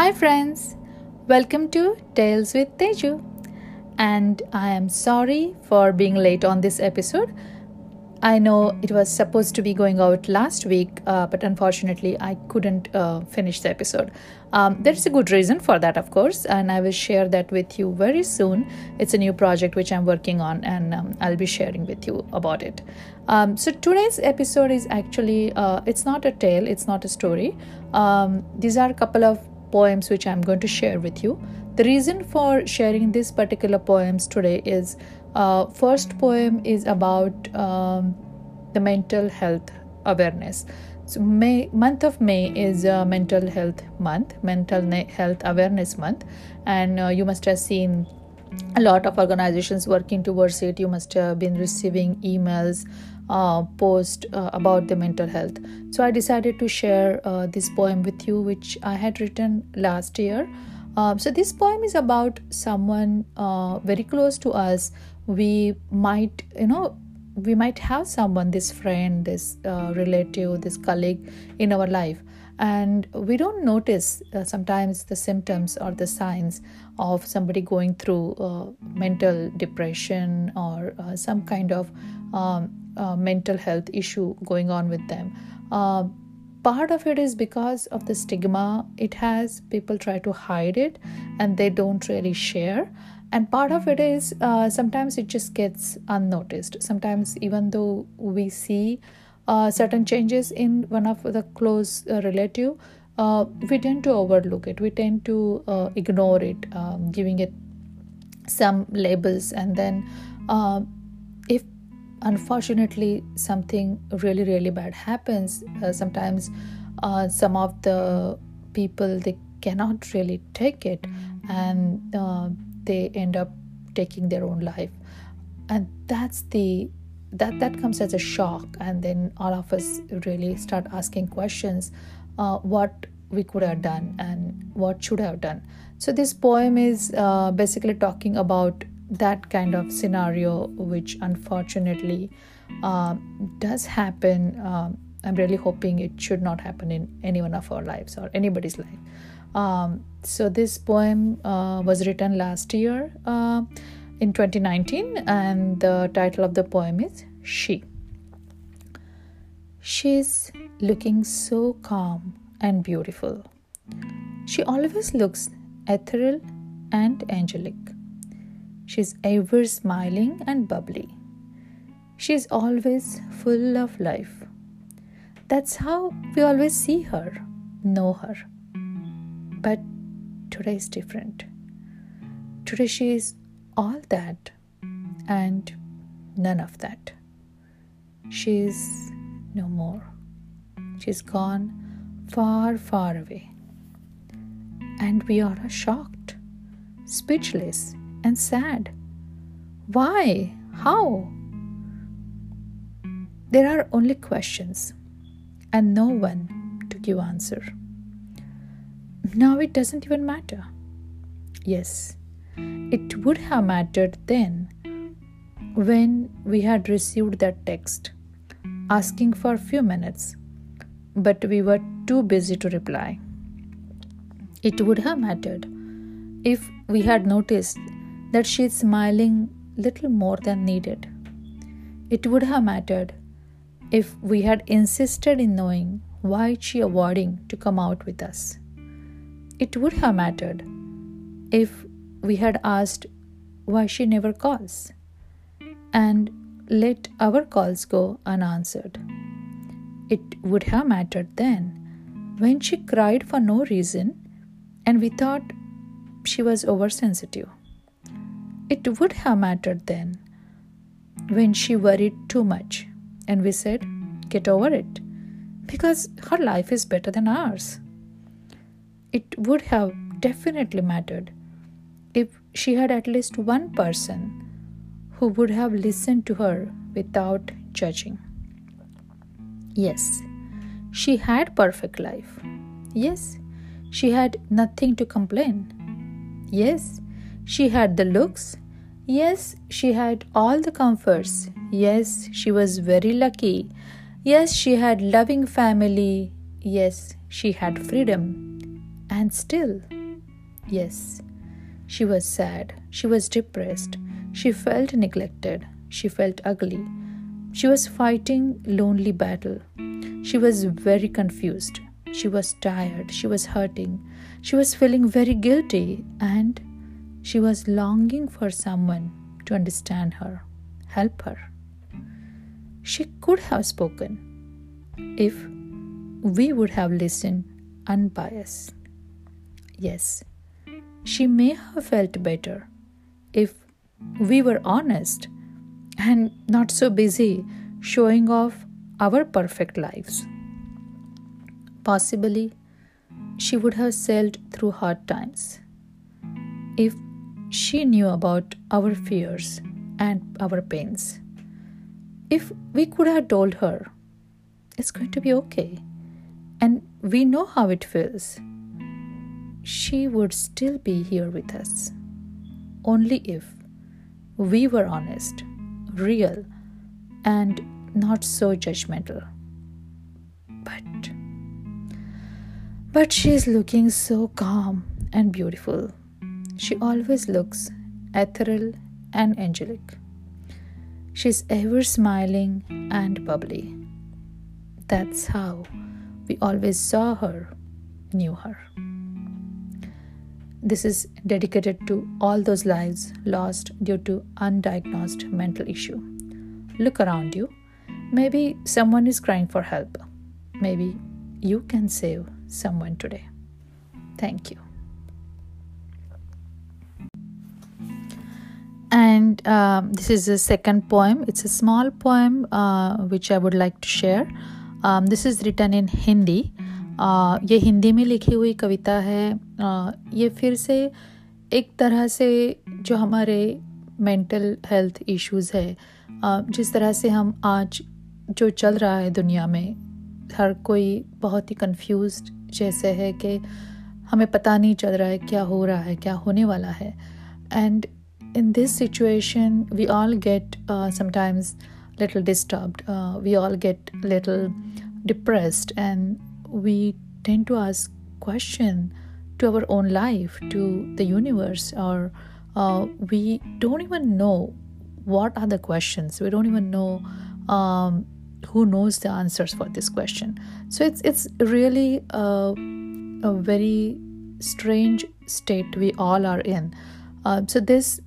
Hi, friends. Welcome to Tales with Teju. And I am sorry for being late on this episode. I know it was supposed to be going out last week, uh, but unfortunately, I couldn't uh, finish the episode. Um, there is a good reason for that, of course, and I will share that with you very soon. It's a new project which I'm working on, and um, I'll be sharing with you about it. Um, so today's episode is actually uh, it's not a tale, it's not a story. Um, these are a couple of poems which I'm going to share with you. The reason for sharing these particular poems today is uh, first poem is about um, the mental health awareness. So May month of May is a mental health month, mental health awareness month, and uh, you must have seen a lot of organizations working towards it. You must have been receiving emails, uh, post uh, about the mental health. So I decided to share uh, this poem with you, which I had written last year. Um, so this poem is about someone uh, very close to us. We might, you know, we might have someone, this friend, this uh, relative, this colleague in our life, and we don't notice uh, sometimes the symptoms or the signs of somebody going through uh, mental depression or uh, some kind of um, uh, mental health issue going on with them. Uh, part of it is because of the stigma it has. People try to hide it and they don't really share. And part of it is uh, sometimes it just gets unnoticed. Sometimes even though we see certain changes in one of the close uh, relative uh, we tend to overlook it. We tend to uh, ignore it um, giving it some labels and then uh, if unfortunately something really really bad happens uh, sometimes uh, some of the people they cannot really take it and uh, they end up taking their own life. And that's the that that comes as a shock and then all of us really start asking questions uh, what we could have done and what should have done so this poem is uh, basically talking about that kind of scenario, which unfortunately uh, does happen. Um, I'm really hoping it should not happen in any one of our lives or anybody's life. Um, so, this poem uh, was written last year uh, in 2019, and the title of the poem is She. She's looking so calm and beautiful. She always looks ethereal and angelic. She's ever smiling and bubbly. She's always full of life. That's how we always see her, know her. But today is different. Today she is all that and none of that. She's no more. She's gone far, far away. And we are shocked, speechless and sad. Why? How? There are only questions and no one to give answer. Now it doesn't even matter. Yes, it would have mattered then when we had received that text asking for a few minutes, but we were too busy to reply. It would have mattered if we had noticed that she is smiling little more than needed. It would have mattered if we had insisted in knowing why she avoiding to come out with us. It would have mattered if we had asked why she never calls and let our calls go unanswered. It would have mattered then when she cried for no reason and we thought she was oversensitive. It would have mattered then when she worried too much and we said, Get over it, because her life is better than ours. It would have definitely mattered she had at least one person who would have listened to her without judging. Yes, she had perfect life. Yes, she had nothing to complain. Yes, she had the looks. Yes, she had all the comforts. Yes, she was very lucky. Yes, she had loving family. Yes, she had freedom. And still, yes, she was sad, she was depressed, she felt neglected, she felt ugly. She was fighting lonely battle. She was very confused. She was tired, she was hurting, she was feeling very guilty, and she was longing for someone to understand her, help her. She could have spoken if we would have listened unbiased. Yes, she may have felt better if we were honest and not so busy showing off our perfect lives. Possibly, she would have sailed through hard times if she knew about our fears and our pains. If we could have told her, it's going to be okay, and we know how it feels, she would still be here with us. Only if we were honest, real, and not so judgmental. But but she is looking so calm and beautiful. She always looks ethereal and angelic. She's ever smiling and bubbly. That's how we always saw her, knew her. This is dedicated to all those lives lost due to undiagnosed mental issue. Look around you. Maybe someone is crying for help. Maybe you can save someone today. Thank you. And um, this is the second poem. It's a small poem uh, which I would like to share. Um, this is written in Hindi. Uh, ये हिंदी में लिखी हुई कविता है। uh, ये फिर से एक तरह से जो हमारे मेंटल हेल्थ इश्यूज़ है uh, जिस तरह से हम आज जो चल रहा है दुनिया में हर कोई बहुत ही कंफ्यूज जैसे है कि हमें पता नहीं चल रहा है क्या हो रहा है क्या होने वाला है। And in this situation we all get sometimes little disturbed uh, we all get and we tend to ask question to our own life to the universe or uh, we don't even know what are the questions we don't even know um, who knows the answers for this question so it's it's really a, a very strange state we all are in uh, so this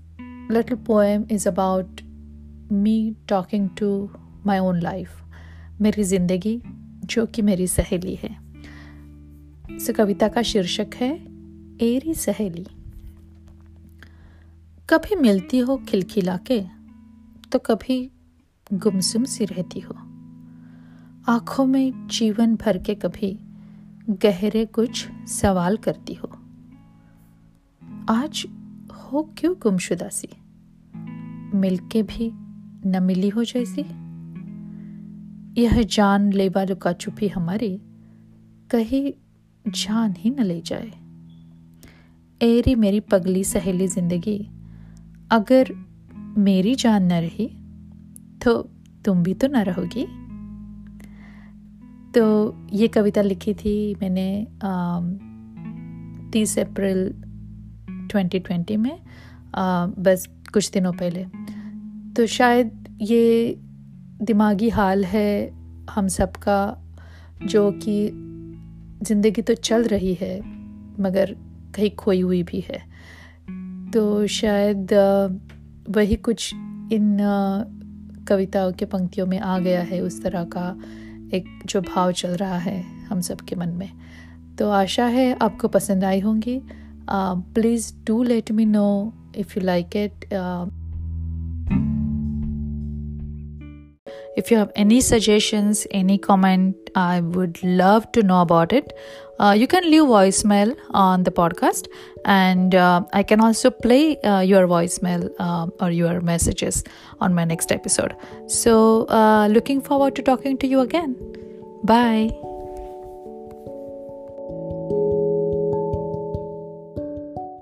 little poem is about me talking to my own life मेरी ज़िंदगी जो कि मेरी सहेली है। इस कविता का शीर्षक है, एरी सहेली। कभी मिलती हो खिलखिला के तो कभी गुमसुम सी रहती हो। आँखों में जीवन भर के कभी गहरे कुछ सवाल करती हो। आज हो क्यों गुमशुदा सी? मिलके भी न मिली हो जैसी? यह जान लेवा लुका चुपी हमारी कहीं जान ही न ले जाए। एरी मेरी पगली सहेली ज़िंदगी अगर मेरी जान न रही तो तुम भी तो न रहोगी। तो ये कविता लिखी थी मैंने तीस अप्रैल 2020 में आ, बस कुछ दिनों पहले। तो शायद ये दिमागी हाल है हम सब का जो कि ज़िंदगी तो चल रही है, मगर कहीं खोई हुई भी है। तो शायद वही कुछ इन कविताओं के पंक्तियों में आ गया है, उस तरह का एक जो भाव चल रहा है हम सब के मन में। तो आशा है आपको पसंद आई होंगी। Please do let me know if you like it if you have any suggestions any comment i would love to know about it. Uh, you can leave voicemail on the podcast and uh, i can also play uh, your voicemail or your messages on my next episode. So looking forward to talking to you again. Bye.